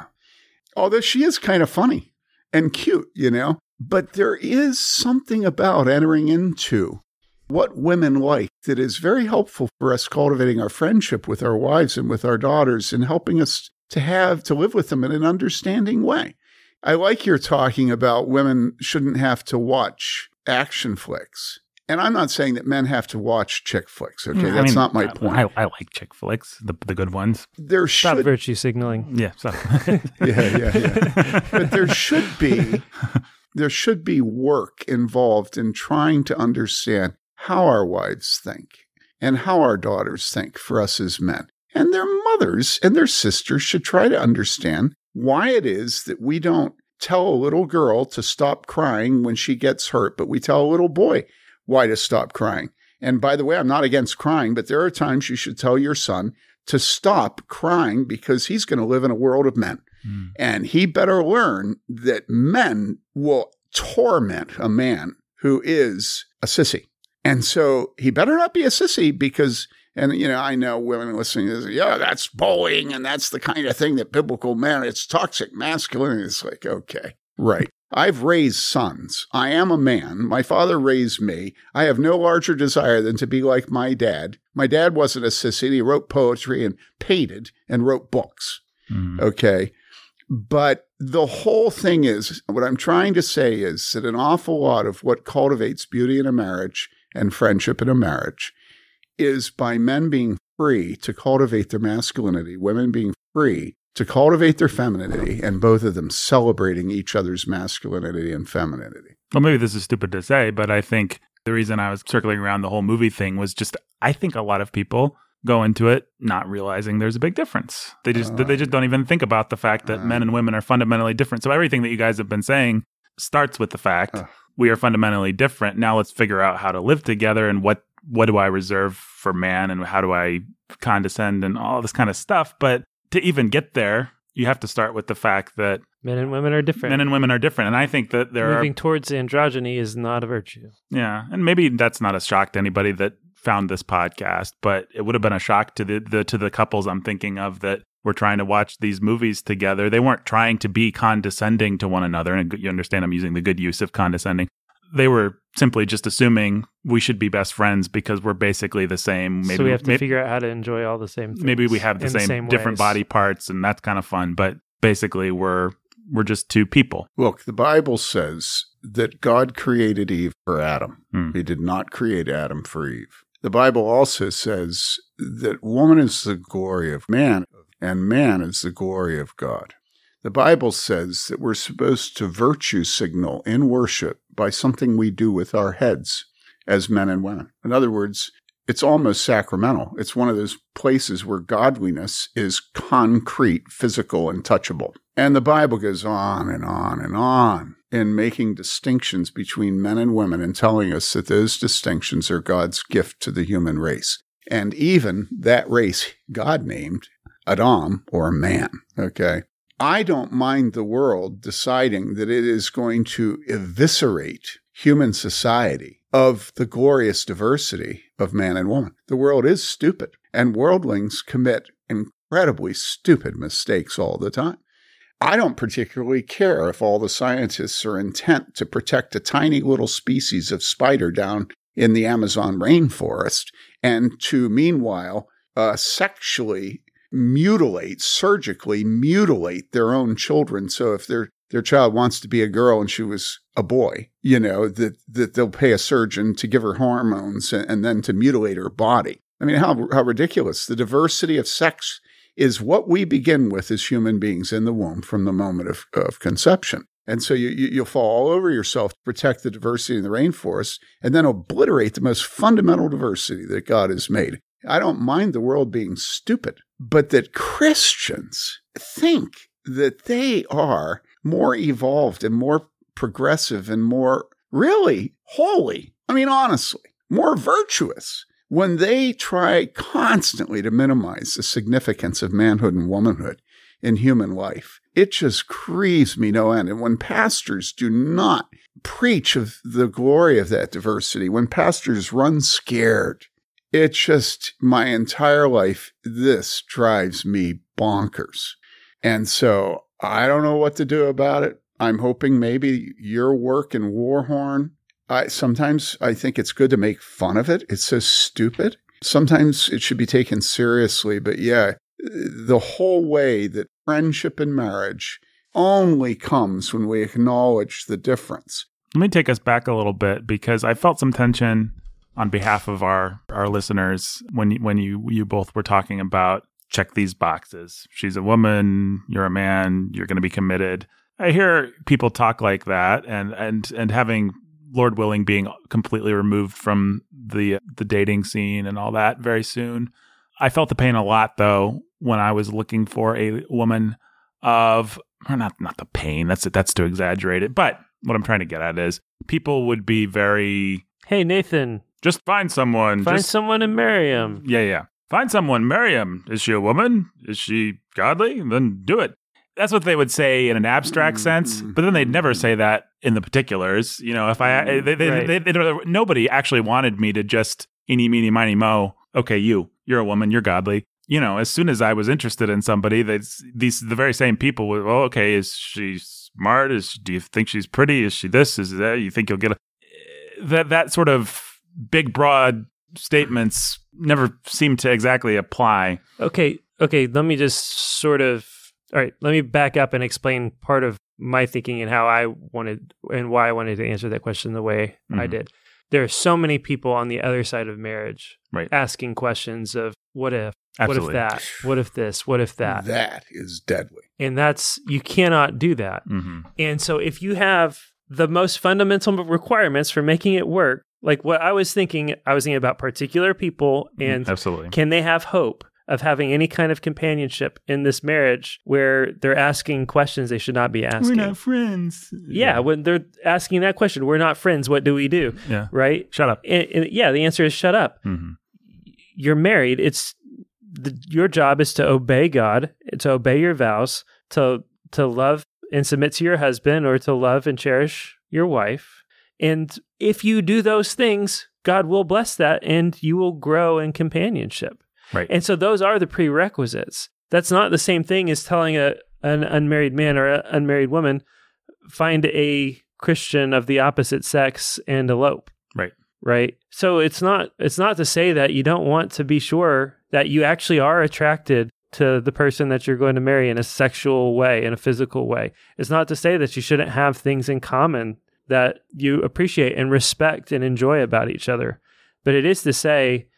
Although she is kind of funny and cute, you know. But there is something about entering into what women like that is very helpful for us cultivating our friendship with our wives and with our daughters and helping us to have to live with them in an understanding way. I like your talking about women shouldn't have to watch action flicks. And I'm not saying that men have to watch chick flicks, okay? Mm, I That's mean, not my point. I, I like chick flicks, the the good ones. there Stop should virtue signaling. Yeah. So. Yeah, yeah, yeah. but there should be there should be work involved in trying to understand how our wives think and how our daughters think for us as men. And their mothers and their sisters should try to understand why it is that we don't tell a little girl to stop crying when she gets hurt, but we tell a little boy why to stop crying. And by the way, I'm not against crying, but there are times you should tell your son to stop crying because he's going to live in a world of men. Mm. And he better learn that men will torment a man who is a sissy. And so he better not be a sissy because, and you know, I know women listening to this, yeah, that's bullying and that's the kind of thing that biblical men, it's toxic masculinity. It's like, okay, right. I've raised sons. I am a man. My father raised me. I have no larger desire than to be like my dad. My dad wasn't a sissy. He wrote poetry and painted and wrote books. Mm. Okay. But the whole thing is what I'm trying to say is that an awful lot of what cultivates beauty in a marriage and friendship in a marriage is by men being free to cultivate their masculinity, women being free to cultivate their femininity, and both of them celebrating each other's masculinity and femininity. Well, maybe this is stupid to say, but I think the reason I was circling around the whole movie thing was just I think a lot of people go into it not realizing there's a big difference. They just Uh. they just don't even think about the fact that Uh. men and women are fundamentally different. So everything that you guys have been saying starts with the fact Uh. We are fundamentally different. Now let's figure out how to live together and what what do I reserve for man and how do I condescend and all this kind of stuff. But to even get there, you have to start with the fact that Men and women are different. men and women are different. And I think that there are Moving towards androgyny is not a virtue. Yeah, and maybe that's not a shock to anybody that found this podcast, but it would have been a shock to the, the to the couples I'm thinking of that were trying to watch these movies together. They weren't trying to be condescending to one another, and you understand I'm using the good use of condescending. They were simply just assuming we should be best friends because we're basically the same. Maybe so we have to may- figure out how to enjoy all the same things. maybe we have the in same, different ways. body parts, and that's kind of fun. But basically, we're we're just two people. Look, the Bible says that God created Eve for Adam. Hmm. He did not create Adam for Eve. The Bible also says that woman is the glory of man and man is the glory of God. The Bible says that we're supposed to virtue signal in worship by something we do with our heads as men and women. In other words, it's almost sacramental. It's one of those places where godliness is concrete, physical, and touchable. And the Bible goes on and on and on in making distinctions between men and women and telling us that those distinctions are God's gift to the human race. And even that race God named Adam or man. Okay. I don't mind the world deciding that it is going to eviscerate human society of the glorious diversity of man and woman. The world is stupid, and worldlings commit incredibly stupid mistakes all the time. I don't particularly care if all the scientists are intent to protect a tiny little species of spider down in the Amazon rainforest and to meanwhile uh, sexually mutilate, surgically mutilate their own children. So if their their child wants to be a girl and she was a boy, you know, that, that they'll pay a surgeon to give her hormones and, and then to mutilate her body. I mean, how, how ridiculous. The diversity of sex is what we begin with as human beings in the womb from the moment of, of conception. And so you, you, will fall all over yourself to protect the diversity in the rainforest and then obliterate the most fundamental diversity that God has made. I don't mind the world being stupid, but that Christians think that they are more evolved and more progressive and more really holy. I mean, honestly, more virtuous when they try constantly to minimize the significance of manhood and womanhood in human life. It just grieves me no end. And when pastors do not preach of the glory of that diversity, when pastors run scared, it just, my entire life, this drives me bonkers. And so I don't know what to do about it. I'm hoping maybe your work in Warhorn. I sometimes I think it's good to make fun of it. It's so stupid. Sometimes it should be taken seriously, but yeah, the whole way that friendship and marriage only comes when we acknowledge the difference. Let me take us back a little bit because I felt some tension on behalf of our our listeners when when you you both were talking about check these boxes. She's a woman, you're a man, you're going to be committed. I hear people talk like that and and and having Lord willing being completely removed from the the dating scene and all that very soon. I felt the pain a lot though when I was looking for a woman of or not not the pain that's that's to exaggerate it but what I'm trying to get at is people would be very Hey Nathan, just find someone find just, someone and marry him. yeah yeah. Find someone marry him is she a woman? Is she godly? Then do it. That's what they would say in an abstract sense but then they'd never say that in the particulars. You know if i eh, they, they, Right. they, they- nobody actually wanted me to just eeny meeny miny mo okay you you're a woman you're godly. You know as soon as i was interested in somebody that's these the very same people would well okay is she smart? Is do you think she's pretty? Is she this? Is that you think you'll get a that that sort of big broad statements never seem to exactly apply Okay, okay, let me just sort of all right, let me back up and explain part of my thinking and how I wanted and why I wanted to answer that question the way I Mhm. did. There are so many people on the other side of marriage Right. asking questions of what if, Absolutely. what if that, what if this, what if that. That is deadly. And that's you cannot do that. hmm And so if you have the most fundamental requirements for making it work, like what I was thinking, I was thinking about particular people and absolutely can they have hope of having any kind of companionship in this marriage where they're asking questions they should not be asking? We're not friends yeah, when they're asking that question, we're not friends. What do we do? yeah Right? shut up And, and yeah, the answer is shut up. hmm You're married. It's the, your job is to obey God, to obey your vows, to to love and submit to your husband, or to love and cherish your wife. And if you do those things, God will bless that, and you will grow in companionship. Right. And so those are the prerequisites. That's not the same thing as telling a an unmarried man or an unmarried woman find a Christian of the opposite sex and elope. Right. Right. So it's not it's not to say that you don't want to be sure that you actually are attracted to the person that you're going to marry in a sexual way, in a physical way. It's not to say that you shouldn't have things in common that you appreciate and respect and enjoy about each other. But it is to say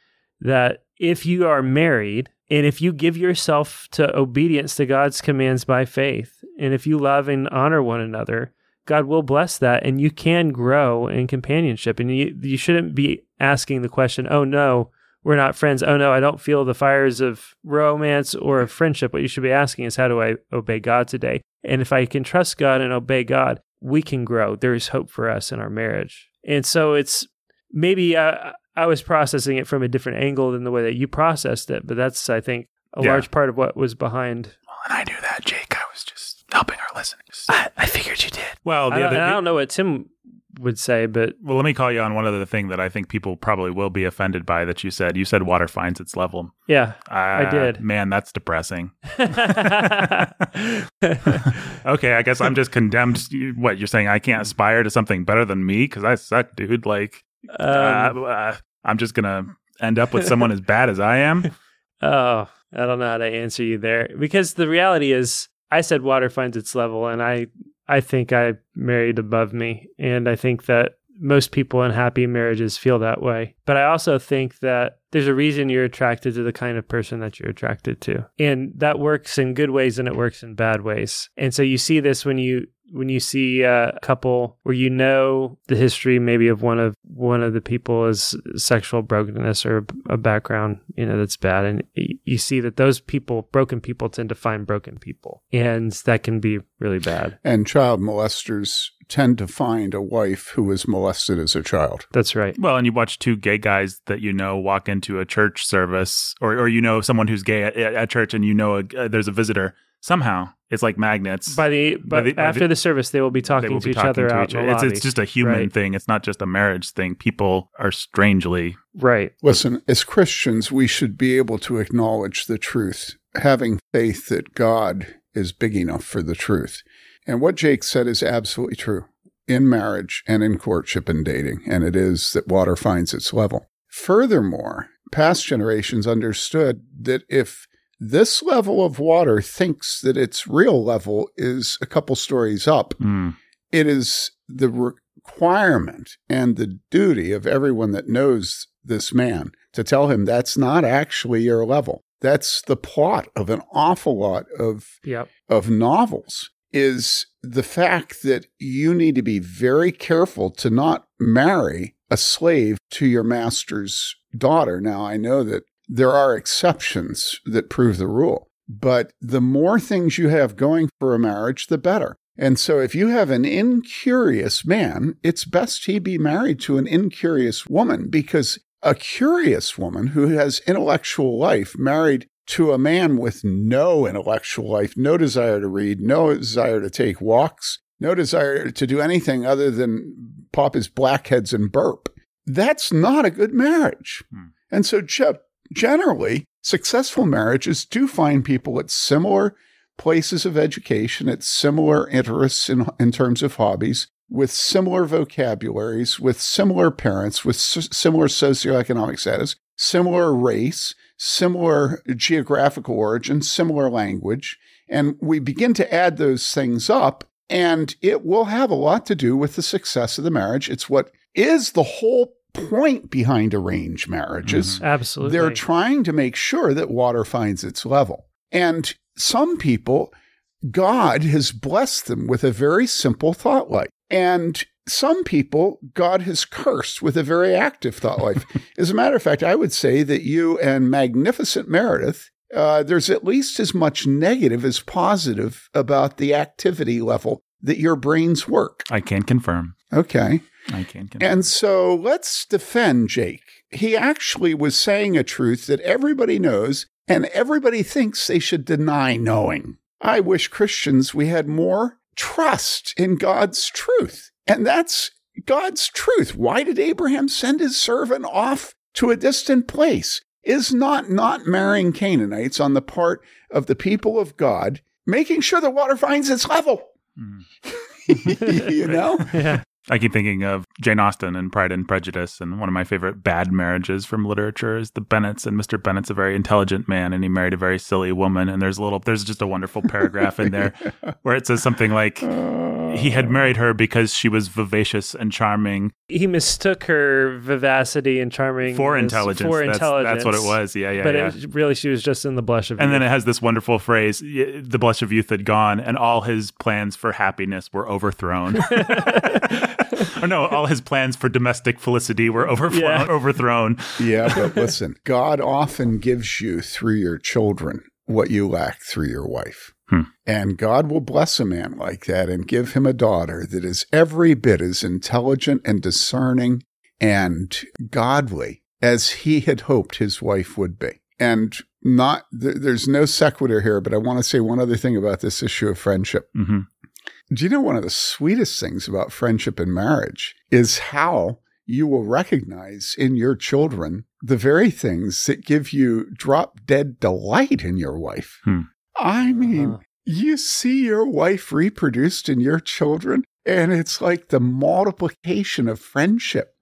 that if you are married and if you give yourself to obedience to God's commands by faith, and if you love and honor one another, God will bless that and you can grow in companionship. And you, you shouldn't be asking the question, oh no, we're not friends. Oh no, I don't feel the fires of romance or of friendship. What you should be asking is, how do I obey God today? And if I can trust God and obey God, we can grow. There is hope for us in our marriage. And so it's maybe uh, I was processing it from a different angle than the way that you processed it, but that's, I think, a Yeah. large part of what was behind. Well, and I knew that, Jake. I was just helping our listeners. I, I figured you did. well, the I, other, and I don't know what Tim would say, but well, let me call you on one other thing that I think people probably will be offended by that you said. You said water finds its level. yeah. Uh, I did. Man, that's depressing. okay, I guess I'm just condemned. What you're saying? I can't aspire to something better than me because I suck, dude. Like, uh, um, uh, I'm just gonna end up with someone as bad as I am. Oh, I don't know how to answer you there because the reality is I said water finds its level and I I think I married above me and I think that most people in happy marriages feel that way. But I also think that there's a reason you're attracted to the kind of person that you're attracted to. And that works in good ways and it works in bad ways. And so you see this when you when you see a couple where you know the history maybe of one of one of the people is sexual brokenness or a background you know that's bad and you see that those people broken people tend to find broken people and that can be really bad And child molesters tend to find a wife who was molested as a child. that's right Well, and you watch two gay guys that you know walk into a church service, or or you know someone who's gay at, at church, and you know a, uh, there's a visitor. Somehow, it's like magnets. by the but the- by after the- the, service they will be talking will to be each talking other to out each in other. It's, it's just a human Right. thing. It's not just a marriage thing. People are strangely right Listen, as Christians, we should be able to acknowledge the truth, having faith that God is big enough for the truth. And what Jake said is absolutely true in marriage and in courtship and dating, and it is that water finds its level. Furthermore, past generations understood that if this level of water thinks that its real level is a couple stories up, mm, it is the requirement and the duty of everyone that knows this man to tell him that's not actually your level. That's the plot of an awful lot of yep of novels is the fact that you need to be very careful to not marry a slave to your master's daughter. Now, I know that there are exceptions that prove the rule, but the more things you have going for a marriage, the better. And so if you have an incurious man, it's best he be married to an incurious woman because a curious woman who has intellectual life married to a man with no intellectual life, no desire to read, no desire to take walks, no desire to do anything other than pop his blackheads and burp. That's not a good marriage. Hmm. And so, generally, successful marriages do find people at similar places of education, at similar interests in, in terms of hobbies, with similar vocabularies, with similar parents, with s- similar socioeconomic status, similar race, similar geographical origin, similar language. And we begin to add those things up, and it will have a lot to do with the success of the marriage. It's what is the whole point behind arranged marriages. Mm-hmm. absolutely They're trying to make sure that water finds its level. And some people, God has blessed them with a very simple thought life. And some people, God has cursed with a very active thought life. as a matter of fact, I would say that you and Magnificent Meredith, uh, there's at least as much negative as positive about the activity level that your brains work. I can confirm. Okay. I can confirm. And so let's defend Jake. He actually was saying a truth that everybody knows and everybody thinks they should deny knowing. I wish Christians we had more trust in God's truth. And that's God's truth. Why did Abraham send his servant off to a distant place? Is not not marrying Canaanites on the part of the people of God, making sure the water finds its level. Mhm. you know? yeah I keep thinking of Jane Austen and Pride and Prejudice, and one of my favorite bad marriages from literature is the Bennets. And Mr. Bennet's a very intelligent man, and he married a very silly woman. And there's a little, there's just a wonderful paragraph in there where it says something like he had oh. married her because she was vivacious and charming He mistook her vivacity and charming for intelligence. For that's, intelligence. that's what it was. Yeah, yeah, but yeah. It, really, she was just in the blush of and then it has this wonderful phrase: "The blush of youth had gone, and all his plans for happiness were overthrown." or no, all his plans for domestic felicity were overthrown. Yeah. overthrown. Yeah, but listen, God often gives you through your children what you lack through your wife. Hmm. And God will bless a man like that and give him a daughter that is every bit as intelligent and discerning and godly as he had hoped his wife would be. And not, th- there's no sequitur here, but I want to say one other thing about this issue of friendship. hmm Do you know one of the sweetest things about friendship and marriage is how you will recognize in your children the very things that give you drop dead delight in your wife? Hmm. I mean, Uh-huh. you see your wife reproduced in your children, and it's like the multiplication of friendship,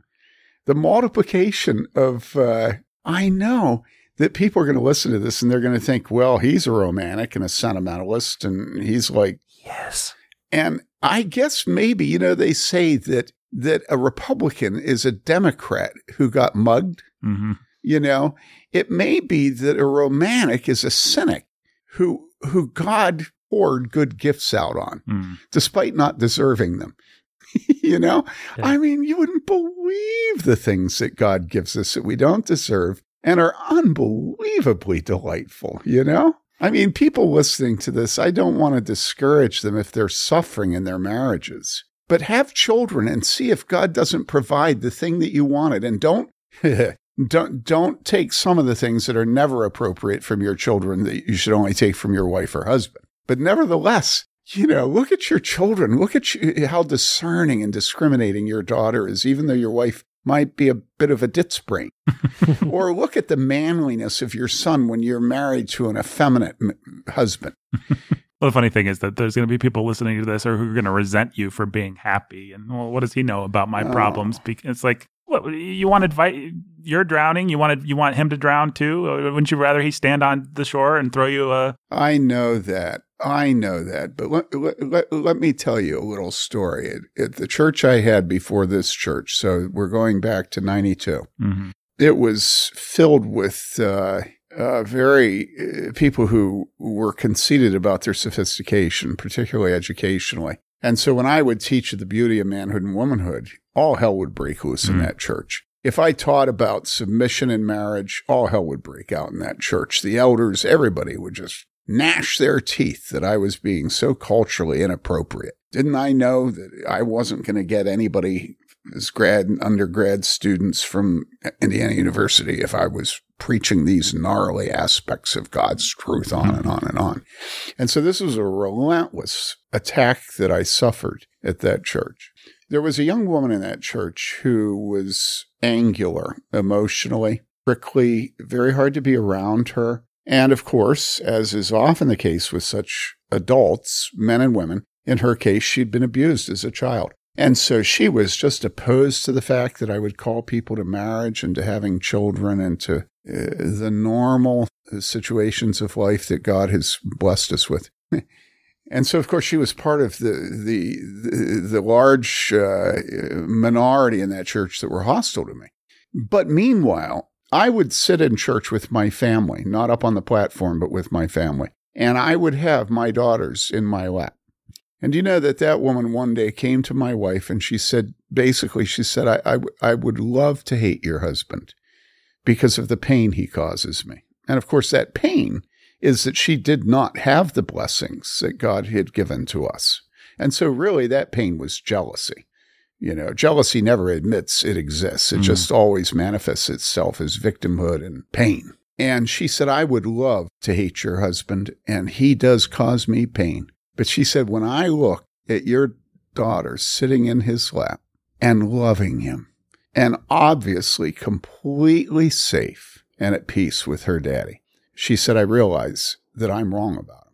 the multiplication of, uh, I know that people are going to listen to this and they're going to think, well, he's a romantic and a sentimentalist, and he's like, yes. And I guess maybe, you know, they say that that a Republican is a Democrat who got mugged, hmm you know. It may be that a romantic is a cynic who who God poured good gifts out on, mm despite not deserving them. you know? Yeah. I mean, you wouldn't believe the things that God gives us that we don't deserve and are unbelievably delightful, you know? I mean, people listening to this, I don't want to discourage them if they're suffering in their marriages, but have children and see if God doesn't provide the thing that you wanted and don't. Don't don't take some of the things that are never appropriate from your children that you should only take from your wife or husband. But nevertheless, you know, look at your children. Look at you, how discerning and discriminating your daughter is, even though your wife might be a bit of a ditz brain. or look at the manliness of your son when you're married to an effeminate m- husband. Well, the funny thing is that there's going to be people listening to this or who are going to resent you for being happy. And well, what does he know about my Oh. problems? Because it's like, what you want advice? You're drowning. You want you want him to drown too? Wouldn't you rather he stand on the shore and throw you a? I know that. I know that. But let, let, let, me tell you a little story. At, at the church I had before this church, so we're going back to 92. Mhm. it was filled with uh, uh, very uh, people who were conceited about their sophistication, particularly educationally. And so when I would teach the beauty of manhood and womanhood, all hell would break loose in Mm. that church. If I taught about submission in marriage, all hell would break out in that church. The elders, everybody would just gnash their teeth that I was being so culturally inappropriate. Didn't I know that I wasn't going to get anybody as grad and undergrad students from Indiana University if I was preaching these gnarly aspects of God's truth on and on and on. And so this was a relentless attack that I suffered at that church. There was a young woman in that church who was angular emotionally, prickly, very hard to be around her. And of course, as is often the case with such adults, men and women, in her case, she'd been abused as a child. And so she was just opposed to the fact that I would call people to marriage and to having children and to uh, the normal situations of life that God has blessed us with. And so, of course, she was part of the the the, the large uh, minority in that church that were hostile to me. But meanwhile, I would sit in church with my family, not up on the platform, but with my family, and I would have my daughters in my lap. And you know that that woman one day came to my wife and she said, basically, she said, I, I, I would love to hate your husband because of the pain he causes me. And of course, that pain is that she did not have the blessings that God had given to us. And so, really, that pain was jealousy. You know, jealousy never admits it exists, it Mm. just always manifests itself as victimhood and pain. And she said, I would love to hate your husband, and he does cause me pain. But she said, when I look at your daughter sitting in his lap and loving him, and obviously completely safe and at peace with her daddy, she said, I realize that I'm wrong about him.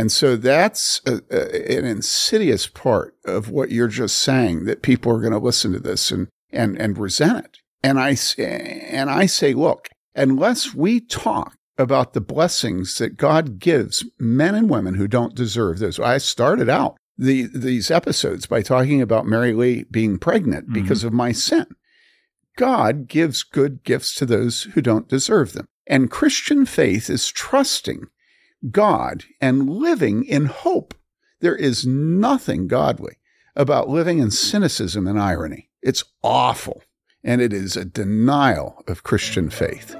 And so that's a, a, an insidious part of what you're just saying that people are going to listen to this and, and, and resent it. And I, and I say, look, unless we talk about the blessings that God gives men and women who don't deserve those. I started out the, these episodes by talking about Mary Lee being pregnant mm-hmm. because of my sin. God gives good gifts to those who don't deserve them. And Christian faith is trusting God and living in hope. There is nothing godly about living in cynicism and irony. It's awful, and it is a denial of Christian faith.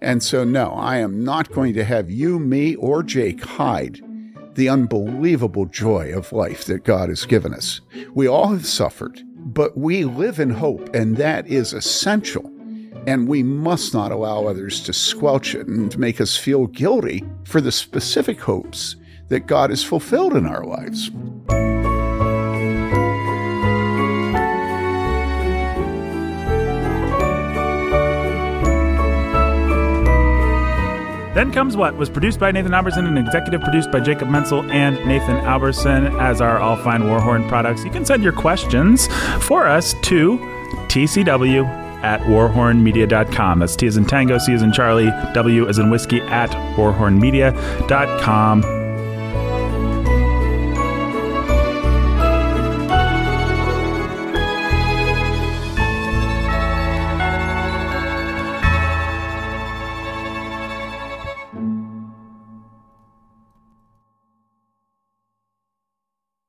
And so, no, I am not going to have you, me, or Jake hide the unbelievable joy of life that God has given us. We all have suffered, but we live in hope, and that is essential and we must not allow others to squelch it and make us feel guilty for the specific hopes that God has fulfilled in our lives. Then Comes What was produced by Nathan Alberson and executive produced by Jacob Mentzel and Nathan Alberson as our All Fine Warhorn products. You can send your questions for us to TCW at warhornmedia.com. That's T as in Tango, C as in Charlie, W as in Whiskey at warhornmedia.com.